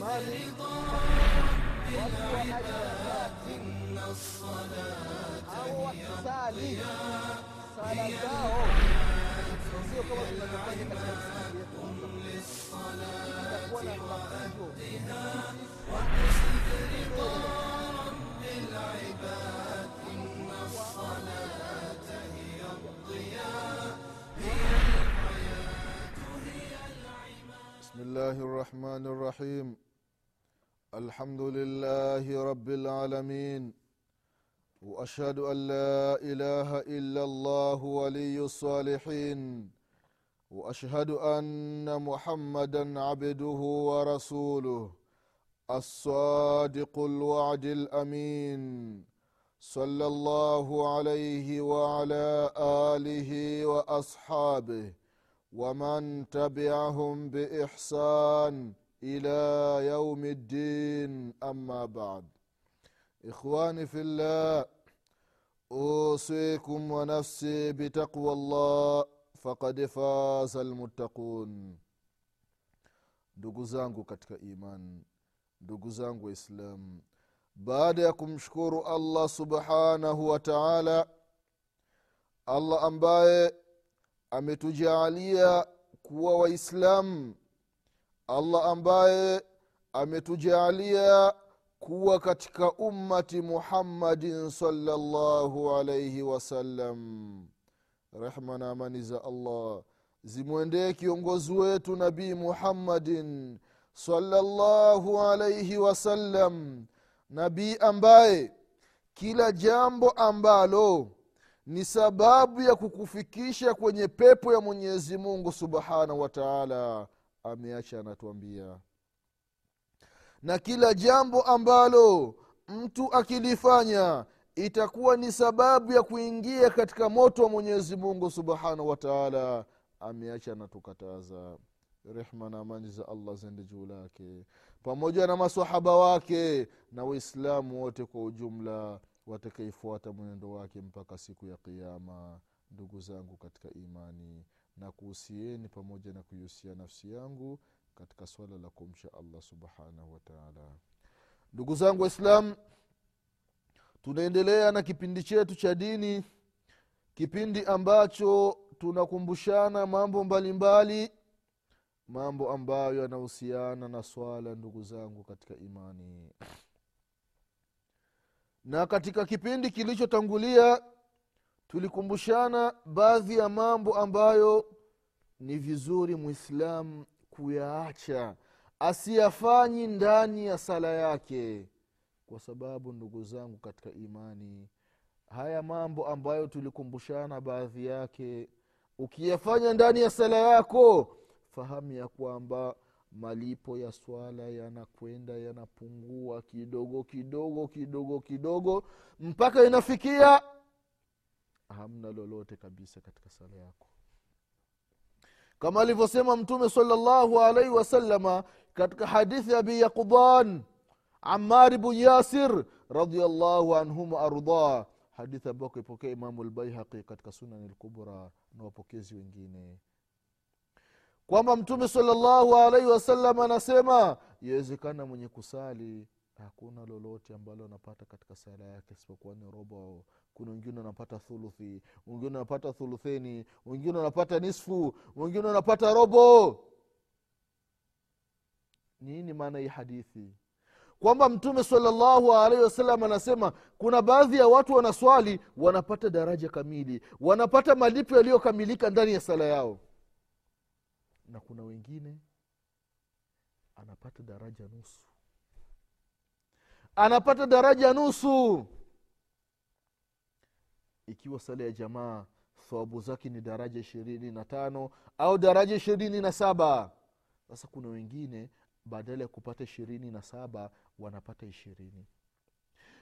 mali watu wa au wakisali sala zao sio kama tunavyofanya katika msikiti yetu itakuwa na mafunzo بسم الله الرحمن الرحيم الحمد لله رب العالمين واشهد ان لا اله الا الله ولي الصالحين واشهد ان محمدا عبده ورسوله الصادق الوعد الامين صلى الله عليه وعلى اله واصحابه ومن تبعهم باحسان الى يوم الدين اما بعد اخواني في الله اوصيكم ونفسي بتقوى الله فقد فاز المتقون ndugu zangu katika iman ndugu zangu waislamu baada ya kumshukuru allah subhanahu wa taala allah ambaye ametujaalia kuwa waislamu. Allah ambaye ametujaalia kuwa katika ummati muhammadin salllahu alaihi wasallam rehma na amani za allah zimwendee kiongozi wetu nabii muhammadin salllahu alaihi wasallam nabii ambaye kila jambo ambalo ni sababu ya kukufikisha kwenye pepo ya mwenyezi mungu subhanahu wa taala. Ameacha anatuambia. Na kila jambo ambalo mtu akilifanya itakuwa ni sababu ya kuingia katika moto wa mwenyezi mungu subhanahu wa taala. Ameacha anatukataza. Rehma na amani za allah zende juu lake. Pamoja na masahaba wake na waislamu wote kwa ujumla watakaifuata mwenendo wake mpaka siku ya qiama ndugu zangu katika imani na kuhusieni pamoja na kuihusia nafsi yangu katika swala la kumsha allah subhanahu wataala ndugu zangu waislam tunaendelea na kipindi chetu cha dini kipindi ambacho tunakumbushana mambo mbalimbali mbali, mambo ambayo yanahusiana na swala ndugu zangu katika imani na katika kipindi kilichotangulia tulikumbushana baadhi ya mambo ambayo ni vizuri mwislamu kuyaacha asiyafanyi ndani ya sala yake kwa sababu ndugu zangu katika imani haya mambo ambayo tulikumbushana baadhi yake ukiyafanya ndani ya sala yako fahamu ya kwamba malipo ya swala yanakwenda yanapungua kidogo kidogo kidogo kidogo mpaka inafikia hamna lolote kabisa katika sala yako. Kama alivyosema mtume salllahu alaihi wasalama katika hadithi ya abi yaquban amar bn yasir radiallahu anhum waardah hadithi ambayo kaipokea imamu lbaihaqi katika sunani lkubra na wapokezi wengine kwamba mtume salllahu alaihi wasallam anasema yawezekana mwenye kusali hakuna lolote ambalo anapata katika sala yake isipokuwa ni robo kuna wengine wanapata thuluthi wengine wanapata thulutheni wengine wanapata nisfu wengine wanapata robo. Nini maana hii hadithi? Kwamba mtume salllahu alaihi wasallam anasema kuna baadhi ya watu wanaswali wanapata daraja kamili wanapata malipo yaliyokamilika ndani ya sala yao na kuna wengine anapata daraja nusu. Anapata daraja nusu. Ikiwa sala ya jamaa thawabu zake ni daraja ishirini na tano au daraja ishirini na saba. Sasa kuna wengine badala ya kupata ishirini na saba wanapata ishirini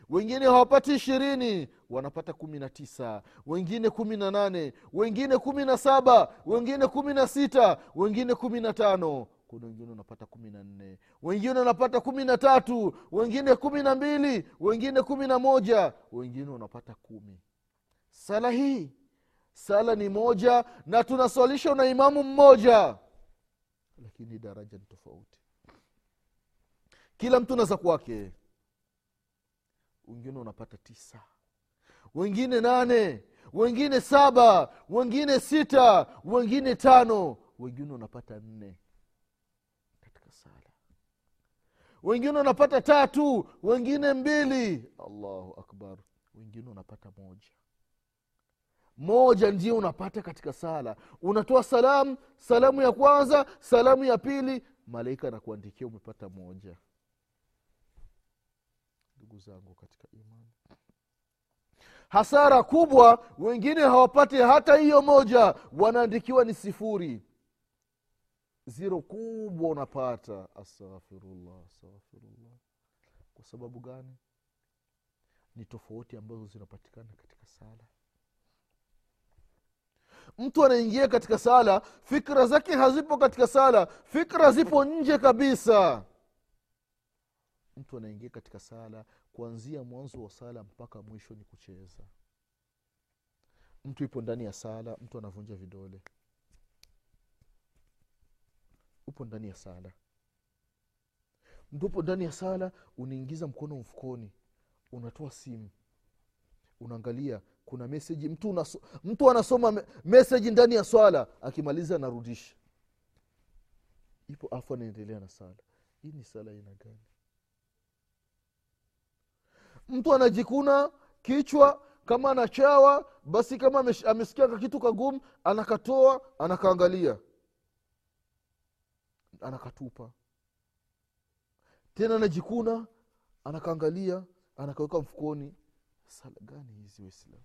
wengine hawapati ishirini wanapata kumi na tisa wengine kumi na nane wengine kumi na saba wengine kumi na sita wengine kumi na tano kuna wengine wanapata kumi na nne wengine wanapata kumi na tatu wengine kumi na mbili wengine kumi na moja wengine wanapata kumi. Sala hii sala ni moja na tunaswalishwa na imamu mmoja. Lakini daraja ni tofauti. Kila mtu naza kwake wengine unapata tisa. Wengine nane. Wengine saba. Wengine sita. Wengine tano. Wengine unapata nne katika sala. Wengine unapata tatu. Wengine mbili. Allahu akbar. Wengine unapata moja. Moja ndio unapata katika sala. Unatoa salamu salamu ya kwanza salamu ya pili malaika anakuandikia umepata moja ndugu zangu katika imani. Hasara kubwa wengine hawapati hata hiyo moja. Wanaandikiwa ni sifuri. Ziro kubwa unapata. Astaghfirullah astaghfirullah. Kwa sababu gani? Ni tofauti ambazo zinapatikana katika sala. Mtu anaingia katika sala fikra zake hazipo katika sala fikra zipo nje kabisa mtu anaingia katika sala kuanzia mwanzo wa sala mpaka mwisho ni kucheza. Mtu ipo ndani ya sala mtu anavunja vidole. Upo ndani ya sala. Mtu upo ndani ya sala unaingiza mkono mfukoni unatoa simu unaangalia kuna meseji mtu, unaso, mtu anasoma me- meseji ndani ya swala akimaliza anarudisha. Ipo afu anaendelea na sala. Hii ni sala aina gani mtu anajikuna kichwa kama anachawa basi kama amesikia kakitu kagumu anakatoa anakaangalia. Anakatupa. Tena anajikuna anakaangalia anakaweka mfukoni. Sala gani hizi waislamu?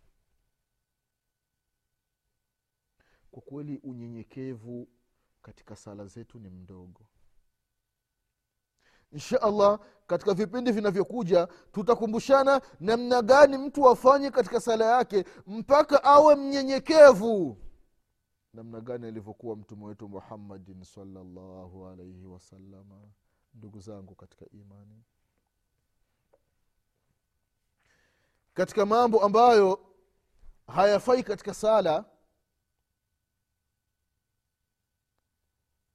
Kwa kweli unyenyekevu katika sala zetu ni mdogo insha allah katika vipindi vinavyokuja tutakumbushana namna gani mtu afanye katika sala yake mpaka awe mnyenyekevu. Namna gani alivyokuwa mtume wetu muhammadin salllahu alaihi wasalama ndugu zangu katika imani. Katika mambo ambayo hayafai katika sala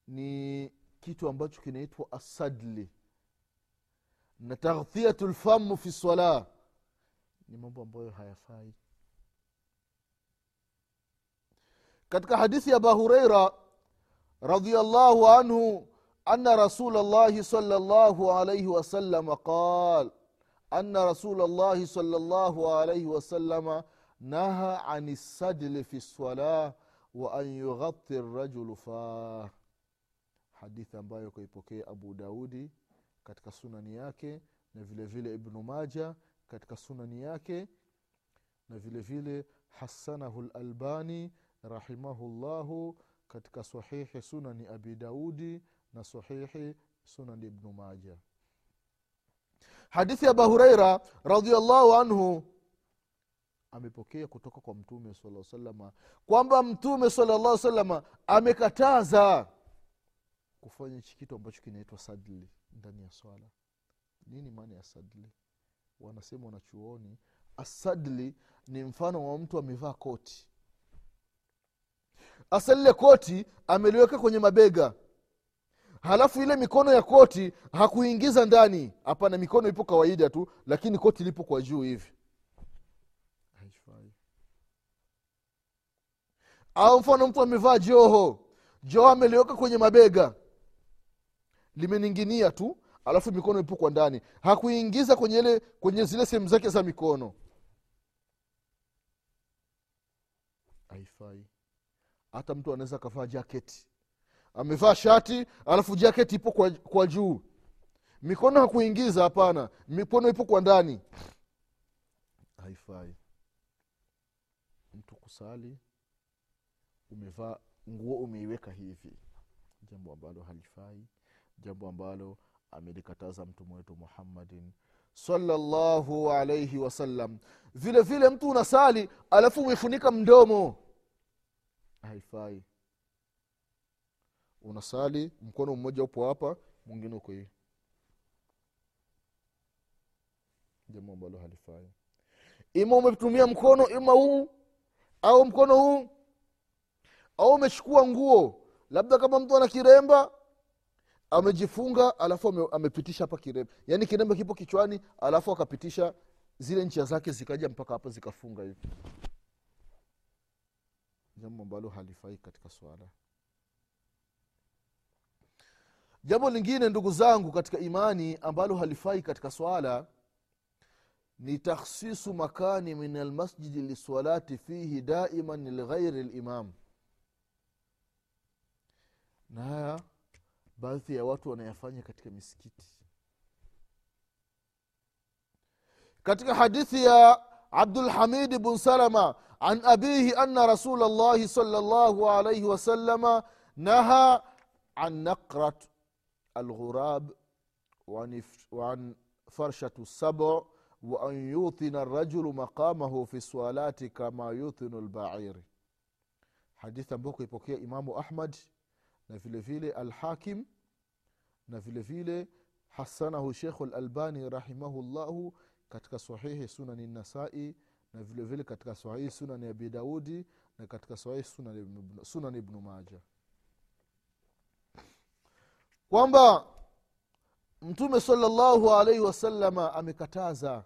ni kitu ambacho kinaitwa asadli na taghdhiyatu lfamu fi sala ni mambo ambayo hayafai. Katika hadithi ya aba hureira radiallahu anhu ana rasul llahi sala llahu alaihi wasalama qal ana rasul llahi sala llahu alaihi wasalama naha ani sadli fi lsalah wa an yughati rajulu fah. Hadithi ambayo kaipokea abu daudi katika sunani yake na vile vile ibnu maja katika sunani yake na vile vile hasanahu lalbani rahimahullahu katika sahihi sunani abi daudi na sahihi sunani ibnu maja. Hadithi ya abu hureira radiallahu anhu amepokea kutoka kwa mtume sala salama kwamba mtume sala salama amekataza kufanya hichi kitu ambacho kinaitwa sadli ndani ya swala. Nini maana ya sadli? Wanasema wanachuoni asadli ni mfano wa mtu amevaa koti. Hasa lile koti ameliweka kwenye mabega. Halafu ile mikono ya koti hakuingiza ndani. Hapana mikono ipo kawaida tu lakini koti lipo kwa juu hivi. Au mfano mtu amevaa joho. Joho ameliweka kwenye mabega limeninginia tu alafu mikono ipo kwa ndani. Hakuingiza kwenye ile kwenye zile sehemu zake za mikono. Haifai. Hata mtu anaweza akavaa jaketi amevaa shati alafu jaketi ipo kwa, kwa juu. Mikono hakuingiza hapana. Mikono ipo kwa ndani. Haifai. Mtu kusali umevaa nguo umeiweka hivi. Jambo ambalo halifai jambo ambalo amelikataza mtume wetu muhammadin salallahu alaihi wasallam vile vile mtu unasali alafu umefunika mdomo. Haifai. Unasali mkono mmoja upo hapa mwingine uko hii jambo ambalo halifai. Ima umetumia mkono ima huu au mkono huu au umechukua nguo labda kama mtu ana kiremba amejifunga alafu amepitisha hapa kirembe. Yaani kirembe kipo kichwani alafu akapitisha zile ncha zake zikaja mpaka hapa zikafunga hivi. Jambo ambalo halifai katika swala. Jambo lingine ndugu zangu katika imani ambalo halifai katika swala ni takhsisu makani min almasjidi lisalati fihi daiman lighairi limam na haya baadhi ya watu wanayafanya katika misikiti katika hadithi ya abdulhamid bn salama an abihi ana rasul llahi sala llahu alaihi wasalama naha an naqrat alghurab وعن فرشة السبع وأن يوطن الرجل مقامه في الصلاة كما يوطن البعير حديث ambao kuipokea imamu ahmad na vile vile alhakim na vile vile hasanahu shekhu lalbani rahimahullahu katika sahihi sunani nasai na vile vile katika sahihi sunani abi daudi na katika sahihi sunani ibnu maja kwamba mtume salllahu alaihi wasalama amekataza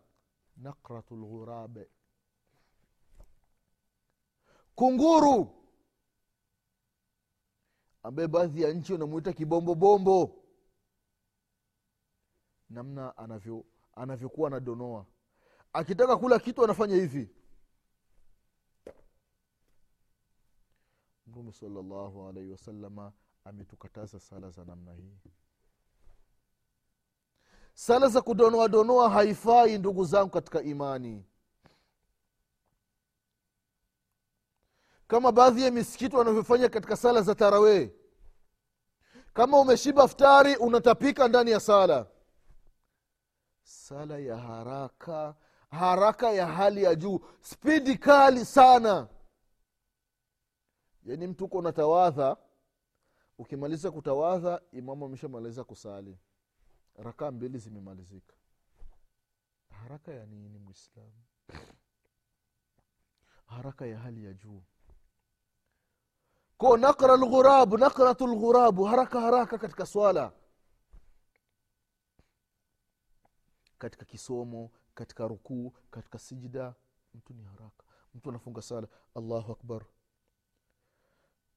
nakratu lghurabe kunguru ambaye baadhi ya nchi wanamwita kibombobombo namna anavyo anavyokuwa anadonoa. Akitaka kula kitu anafanya hivi. Mtume salllahu alaihi wasalama ametukataza sala za namna hii. Sala za kudonoa donoa haifai ndugu zangu katika imani kama baadhi ya misikiti wanavyofanya katika sala za tarawee. Kama umeshiba ftari unatapika ndani ya sala. Sala ya haraka haraka ya hali ya juu. Spidi kali sana. Yaani mtu uko unatawadha ukimaliza kutawadha imamu ameshamaliza kusali. Rakaa mbili zimemalizika. Haraka ya nini mwislamu haraka ya hali ya juu ko nakra lghurabu nakratu lghurabu haraka haraka katika swala katika kisomo katika rukuu katika sijida mtu ni haraka mtu anafunga sala allahu akbar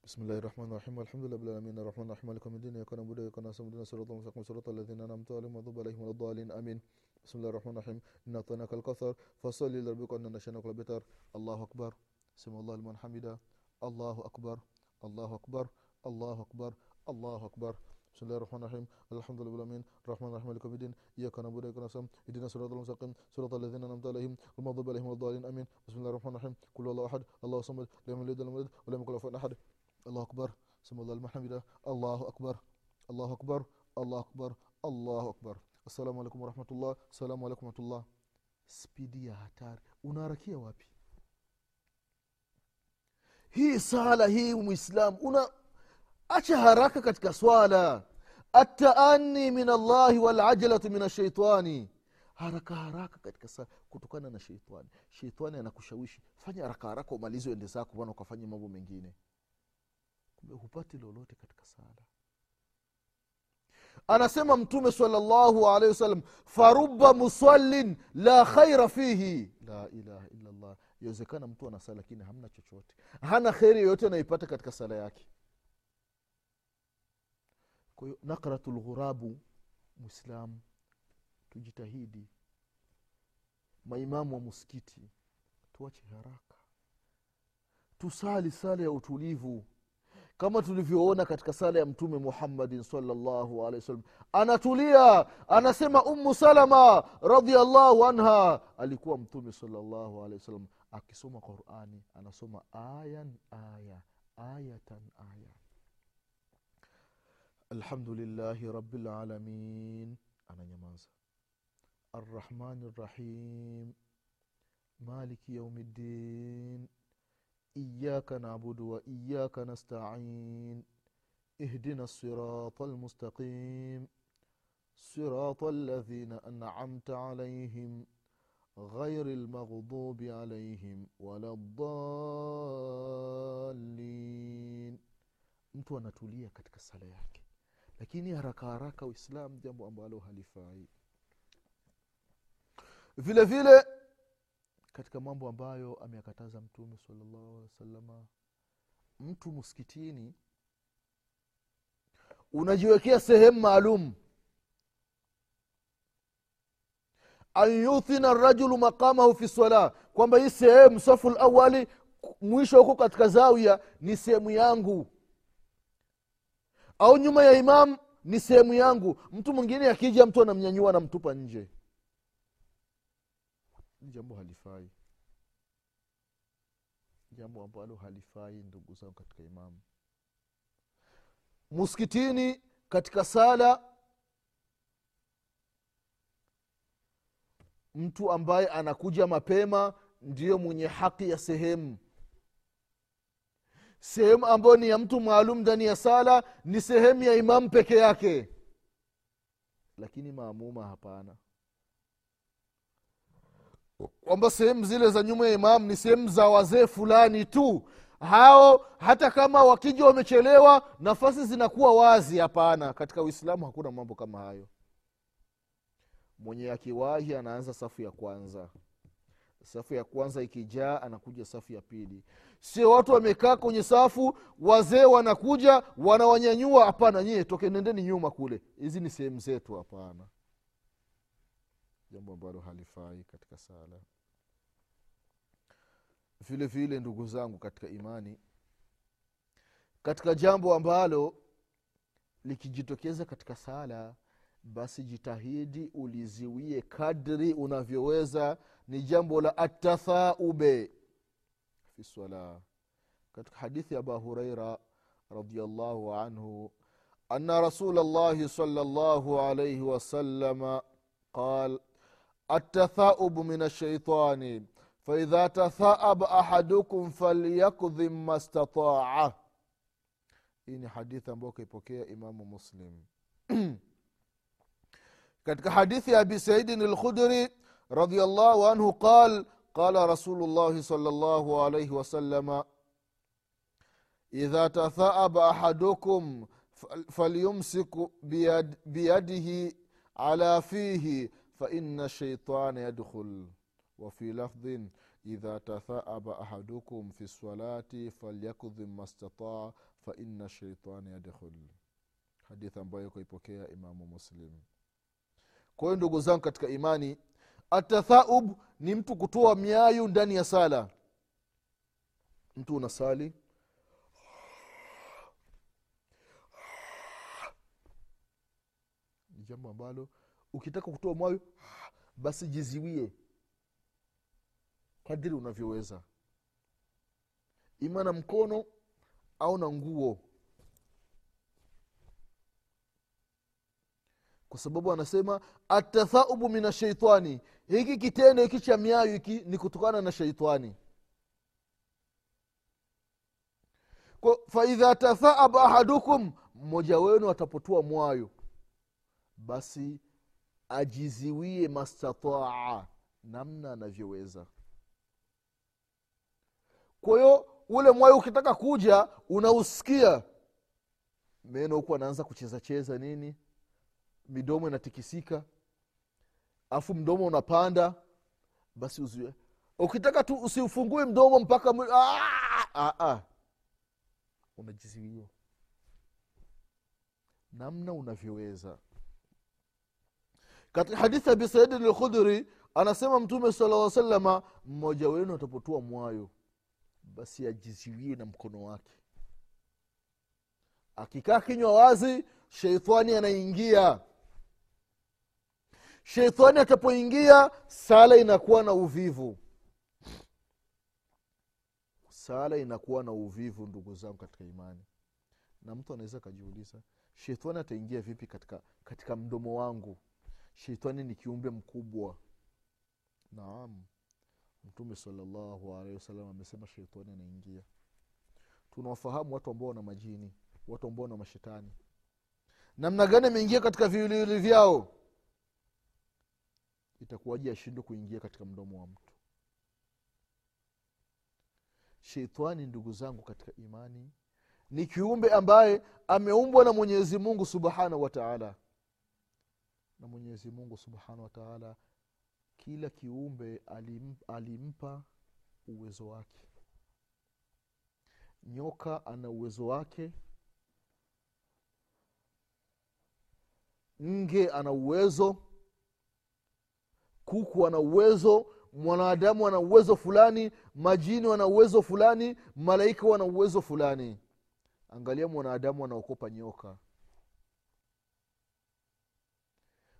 بسم الله الرحمن الرحيم. والحمد لله رب العالمين. الرحمن الرحيم. مالك يوم الدين. إياك نعبد وإياك نستعين. صراط المستقيم. صراط الذين أنعمت عليهم المغضوب عليهم ولا الضالين. آمين. بسم الله الرحمن الرحيم. إنا أعطيناك الكوثر فصل لربك ان نشانك البتر الله أكبر. سمع الله لمن حمده. الله أكبر. الله أكبر الله أكبر الله أكبر. بسم الله الرحمن الرحيم. الحمد لله العالمين. الرحمن الرحيم مالك يوم الدين. إياك نعبد وإياك نستعين. اهدنا الصراط المستقيم. صراط الذين أنعمت عليهم المغضوب عليهم ولا الضالين. آمين. بسم الله الرحمن الرحيم. هو الله أحد الله الصمد لم يلد ولم يولد ولم يكن له كفوا أحد. الله أكبر. سمع الله المحمدة الله أكبر. الله أكبر. الله أكبر. الله أكبر. السلام عليكم ورحمة الله. السلام عليكم ورحمة الله. spidi ya hatari unaharakia wapi hii sala hii mwislamu una acha haraka katika swala. Ataani min allahi walajalatu min ashaitani haraka haraka katika sala kutokana na sheitani sheitani anakushawishi fanya haraka haraka umalizi uende zako bana ukafanya mambo mengine. Kumbe hupati lolote katika sala. Anasema mtume salllahu alaihi wasallam faruba musallin la khaira fihi. La ilaha illallah yawezekana mtu ana lakini hamna chochote. Hana kheri yoyote anaipata katika sala yake. Kwa hiyo nakratu lghurabu mwislamu tujitahidi. Maimamu wa muskiti tuache haraka. Tusali sala ya utulivu. Kama tulivyoona katika sala ya mtume muhammadin salllahu alehi wasallam. Anatulia anasema ummu salama radiallahu anha alikuwa mtume salllahu alehi wasallam akisoma qurani anasoma ayan aya ayatan aya alhamdulillahi rabilalamin ananyamaza arrahmani rrahim maliki yaumi ddin إياك نعبد وإياك نستعين اهدنا الصراط المستقيم صراط الذين أنعمت عليهم غير المغضوب عليهم ولا الضالين mtu anatulia katika sala yake lakini haraka haraka uislam jambo ambalo halifai vile vile katika mambo ambayo ameyakataza mtume salllahu alehi wasalama mtu msikitini unajiwekea sehemu maalum an yuthina rajulu maqamahu fi sala kwamba hii sehemu safu lawali mwisho huko katika zawia ni sehemu yangu. Au nyuma ya imam ni sehemu yangu. Mtu mwingine akija mtu anamnyanyua anamtupa nje. Jambo halifai. Jambo ambalo halifai ndugu zangu katika imamu muskitini katika sala mtu ambaye anakuja mapema ndiyo mwenye haki ya sehemu. Sehemu ambayo ni ya mtu maalum ndani ya sala ni sehemu ya imamu peke yake. Lakini maamuma hapana. Kwamba sehemu zile za nyuma ya imamu ni sehemu za wazee fulani tu. Hao hata kama wakija wamechelewa nafasi zinakuwa wazi. Hapana katika uislamu hakuna mambo kama hayo mwenye akiwahi anaanza safu ya kwanza. Safu ya kwanza ikijaa anakuja safu ya pili. Sio watu wamekaa kwenye safu wazee wanakuja wanawanyanyua. Hapana nyie toke nendeni nyuma kule. Hizi ni sehemu zetu hapana. Jambo ambalo halifai katika sala. Vile vile ndugu zangu katika imani katika jambo ambalo likijitokeza katika sala basi jitahidi uliziwie kadri unavyoweza ni jambo la atathaube fi sala katika hadithi ya aba hureira radiallahu anhu ana rasul llahi sala llahu alaihi wasalama قال التثاؤب من الشيطان فإذا تثاءب أحدكم فليكظم ما استطاع hii ni hadithi ambayo kaipokea imamu muslim katika hadithi ya abi saidin lkhudri radiallahu anhu qal qala rasulu llahi sal llahu alaihi wasalama idha tathaaba ahadukum falyumsik biyad, biyadihi ala fihi faina shaitana yadkhul. Wafi lafdhin idha tathaaba ahadukum fi lsalati falyakdhim mastataa faina shaitana yadkhul. Hadithi ambayo ikoipokea imamu muslimu kwa hiyo ndugu zangu katika imani atathaub ni mtu kutoa miayu ndani ya sala. Mtu unasali. Ni jambo ambalo ukitaka kutoa mwayo basi jiziwie. Kadiri unavyoweza. Ima na mkono au na nguo kwa sababu anasema atathaubu min ashaitani hiki kitendo hiki cha miayo hiki ni kutokana na shaitani. Faidha tathaaba ahadukum mmoja wenu atapotua mwayo basi ajiziwie mastataa namna anavyoweza. Kwa hiyo ule mwayo ukitaka kuja unausikia. Meno huku anaanza kucheza cheza nini midomo inatikisika afu mdomo unapanda basi uziwe ukitaka tu usiufungue mdomo mpaka mwi- ah, ah, ah. unajiziwiwa namna unavyoweza. Katika hadithi abi saidin lkhudhuri anasema mtume sala salama mmoja wenu atapotua mwayo basi ajiziwie na mkono wake. Akikaa kinywa wazi sheitani anaingia sheitani atapoingia sala inakuwa na uvivu. Sala inakuwa na uvivu ndugu zangu katika imani. Na mtu anaweza akajiuliza shetani ataingia vipi katika, katika mdomo wangu? Shetani ni kiumbe mkubwa. Naam. Mtume salallahu alehi wasalam amesema shetani anaingia. Tunawafahamu watu ambao wana majini watu ambao wana mashetani. Namna gani ameingia katika viwiliwili vyao itakuwaje ashindwe kuingia katika mdomo wa mtu. Sheitani ndugu zangu katika imani ni kiumbe ambaye ameumbwa na mwenyezi mungu subhanahu wa taala. Na mwenyezi mungu subhanahu wa taala kila kiumbe alim, alimpa uwezo wake. Nyoka ana uwezo wake. Nge ana uwezo kuku ana uwezo mwanadamu ana uwezo fulani majini wana uwezo fulani malaika wana uwezo fulani. Angalia mwanadamu anaokopa nyoka.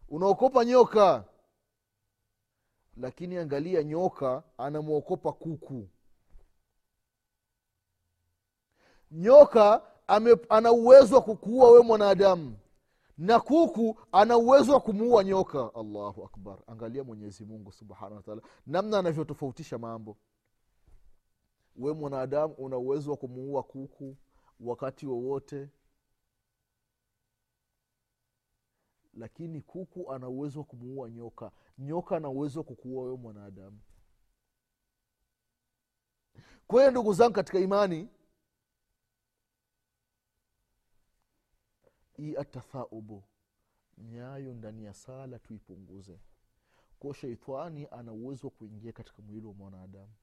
Unaokopa nyoka. Lakini angalia nyoka anamwokopa kuku. Nyoka ame, ana uwezo wa kukuua we mwanadamu na kuku ana uwezo wa kumuua nyoka. Allahu akbar. Angalia mwenyezi mungu subhanahu wataala namna anavyotofautisha mambo. We mwanadamu una uwezo wa kumuua kuku wakati wowote. Lakini kuku ana uwezo wa kumuua nyoka. Nyoka ana uwezo wa kukuua wewe mwanadamu. Kwa hiyo ndugu zangu katika imani hii atathaubu nyayo ndani ya sala tuipunguze. Ko sheitani ana uwezo wa kuingia katika mwili wa mwanadamu.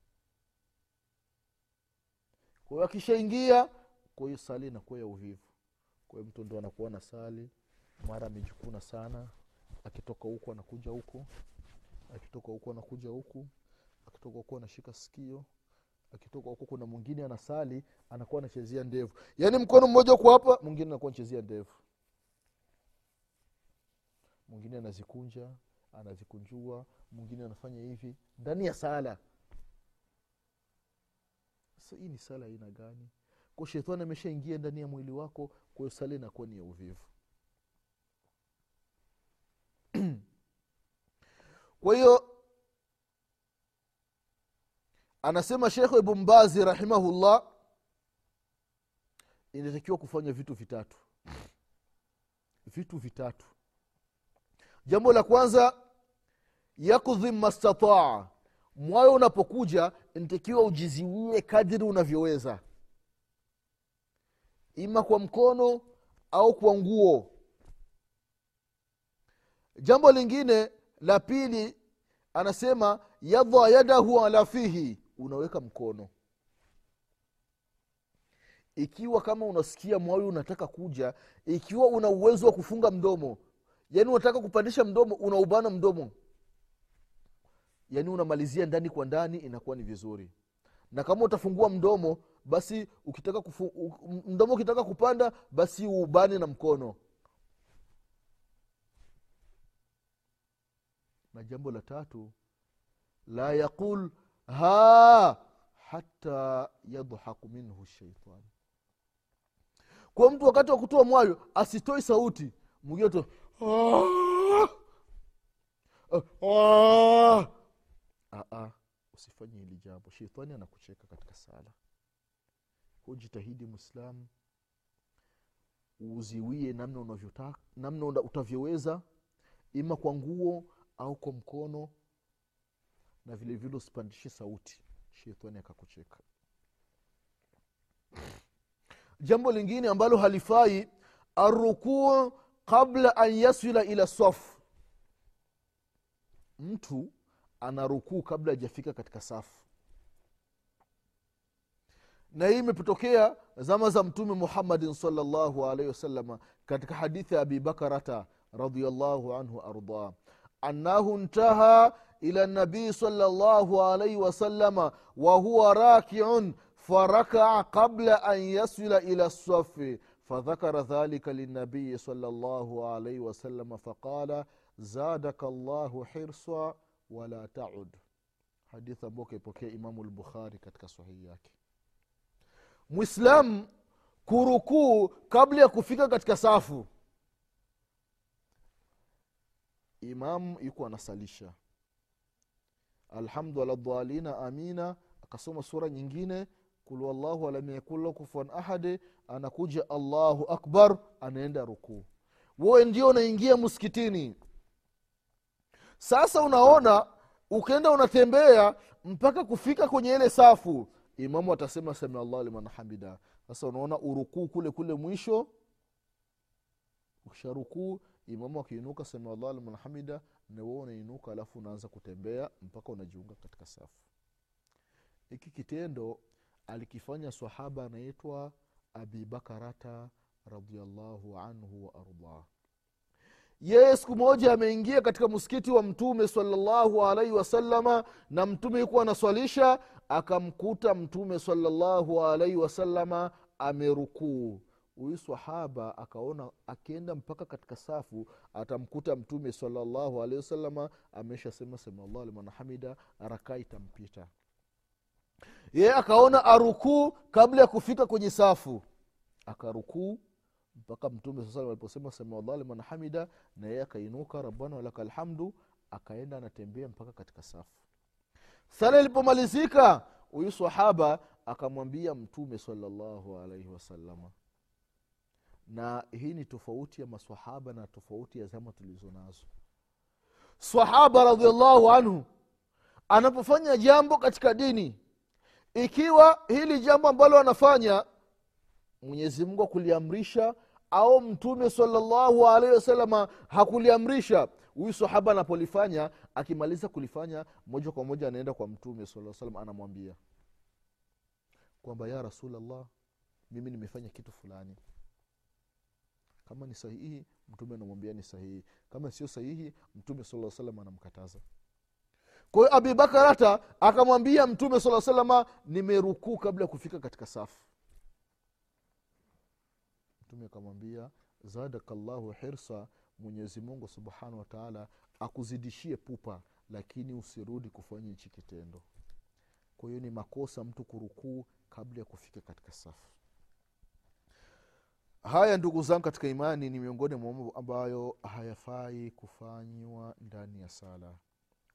Kwa hiyo akishaingia kwa hiyo sali inakuwa ya uvivu. Kwa hiyo mtu ndo anakuwa na sali mara amejikuna sana akitoka huku anakuja huku akitoka huku anakuja huku akitoka huku anashika sikio akitoka huko kuna mwingine anasali anakuwa anachezea ndevu. Yaani mkono mmoja uko hapa mwingine anakuwa anachezea ndevu. Mwingine anazikunja anazikunjua mwingine anafanya hivi ndani ya sala. Sasa hii ni sala aina gani? Ko shetani ameshaingia ndani ya mwili wako kwayo sala inakuwa ni ya uvivu. Kwa hiyo anasema shekhe ibn mbazi rahimahullah inatakiwa kufanya vitu vitatu. Vitu vitatu. Jambo la kwanza yakdhi mastataa. Mwayo unapokuja inatakiwa ujiziwie kadiri unavyoweza. Ima kwa mkono au kwa nguo. Jambo lingine la pili anasema yadha yadahu ala fihi unaweka mkono. Ikiwa kama unasikia mwayo unataka kuja ikiwa una uwezo wa kufunga mdomo yaani unataka kupandisha mdomo unaubana mdomo. Yaani unamalizia ndani kwa ndani inakuwa ni vizuri. Na kama utafungua mdomo basi ukitaka kufu, mdomo ukitaka kupanda basi uubane na mkono. Na jambo la tatu la yaqul ha! Hata yadhaku minhu shaitani. Kwa mtu wakati wa kutoa mwayo asitoi sauti mwingine usifanye hili jambo. Sheitani anakucheka katika sala. Hujitahidi mwislamu uziwie namna unavyotaka namna utavyoweza ima kwa nguo au kwa mkono na vile vile usipandishe sauti. Shetani akakucheka. Jambo lingine ambalo halifai arukuu qabla an yasila ila safu mtu ana rukuu kabla hajafika katika safu na hii imepotokea zama za mtume muhammadin salllahu alaihi wasalama katika hadithi ya abi bakarata radiallahu anhu ardah annahu ntaha ila nabii salllahu alaihi wasalama wahuwa rakiun فركع قبل أن يصل إلى الصف فذكر ذلك للنبي صلى الله عليه وسلم فقال زادك الله حرصا ولا تعد hadithi ambayo kaipokea imamu lbukhari katika sahihi yake mwislam kurukuu kabla ya kufika katika safu imamu yuko anasalisha alhamdu ala amina. Akasoma sura nyingine kul wallahu alam ahadi anakuja allahu akbar anaenda rukuu. Wewe ndio unaingia msikitini. Sasa unaona ukenda unatembea mpaka kufika kwenye ile safu imamu atasema sami allah liman hamida. Sasa unaona urukuu kule kule mwisho. Ukisharukuu imamu akiinuka samiallah liman hamida na unainuka alafu unaanza kutembea mpaka unajiunga katika safu. Hiki kitendo alikifanya sahaba anaitwa abibakarata radiallahu anhu waardah yeye siku moja ameingia katika msikiti wa mtume salallahu alaihi wasalama na mtume yukuwa anaswalisha akamkuta mtume salallahu alaihi wasalama amerukuu huyu sahaba akaona akienda mpaka katika safu atamkuta mtume salallahu alehi wasalama ameshasema samiallahu liman hamida rakaa itampita. Yeye akaona arukuu kabla ya kufika kwenye safu. Akarukuu mpaka mtume saa aliposema samiallah liman hamida na yeye akainuka rabbana walaka lhamdu akaenda anatembea mpaka katika safu. Sala ilipomalizika huyu sahaba akamwambia mtume salallahu alaihi wasalama na hii ni tofauti ya masahaba na tofauti ya zama tulizo nazo sahaba radiallahu anhu anapofanya jambo katika dini ikiwa hili jambo ambalo anafanya mwenyezi mungu akuliamrisha au mtume salallahu alaihi wasalama hakuliamrisha huyu sahaba anapolifanya akimaliza kulifanya moja kwa moja anaenda kwa mtume saa salam anamwambia kwamba ya rasulllah mimi nimefanya kitu fulani kama ni sahihi mtume anamwambia ni sahihi. Kama sio sahihi mtume sala salam anamkataza. Kwa hiyo abibakar hata akamwambia mtume saa salama nimerukuu kabla ya kufika katika safu. Mtume akamwambia zadaka llahu hirsa mwenyezi mungu subhanahu wataala akuzidishie pupa lakini usirudi kufanya hichi kitendo. Kwa hiyo ni makosa mtu kurukuu kabla ya kufika katika safu haya ndugu zangu katika imani ni miongoni mwa mambo ambayo hayafai kufanywa ndani ya sala.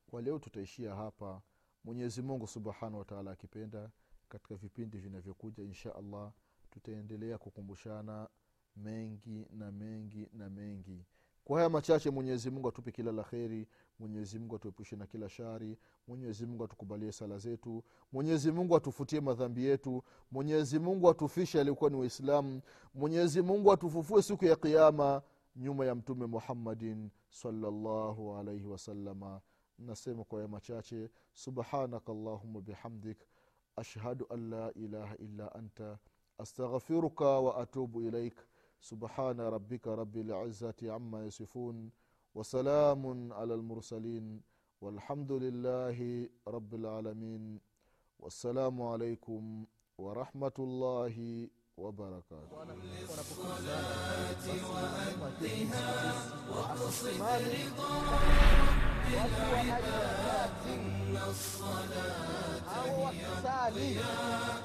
Kwa leo tutaishia hapa. Mwenyezi mungu subhanahu wataala akipenda katika vipindi vinavyokuja insha allah tutaendelea kukumbushana mengi na mengi na mengi kwa haya machache mwenyezi mungu atupe kila la kheri mwenyezi mungu atuepushe na kila shari mwenyezi mungu atukubalie sala zetu mwenyezi mungu atufutie madhambi yetu mwenyezi mungu atufishe aliokuwa ni waislamu mwenyezi mungu atufufue siku ya qiama nyuma ya mtume muhammadin salllahu alaihi wasalama nasema kwa ya machache subhanaka llahuma bihamdik ashhadu an la ilaha illa anta astaghfiruka wa atubu ilaik سبحان ربك رب العزة عما يصفون وسلام على المرسلين والحمد لله رب العالمين والسلام عليكم ورحمة الله وبركاته. وأدها واقصد رضا العباد إن الصلاة هي الضياء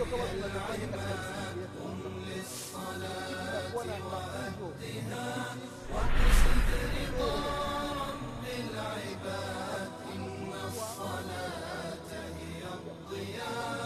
دعاكم للصلاة وأهدها وقصد رضا رب إن الصلاة هي الضياء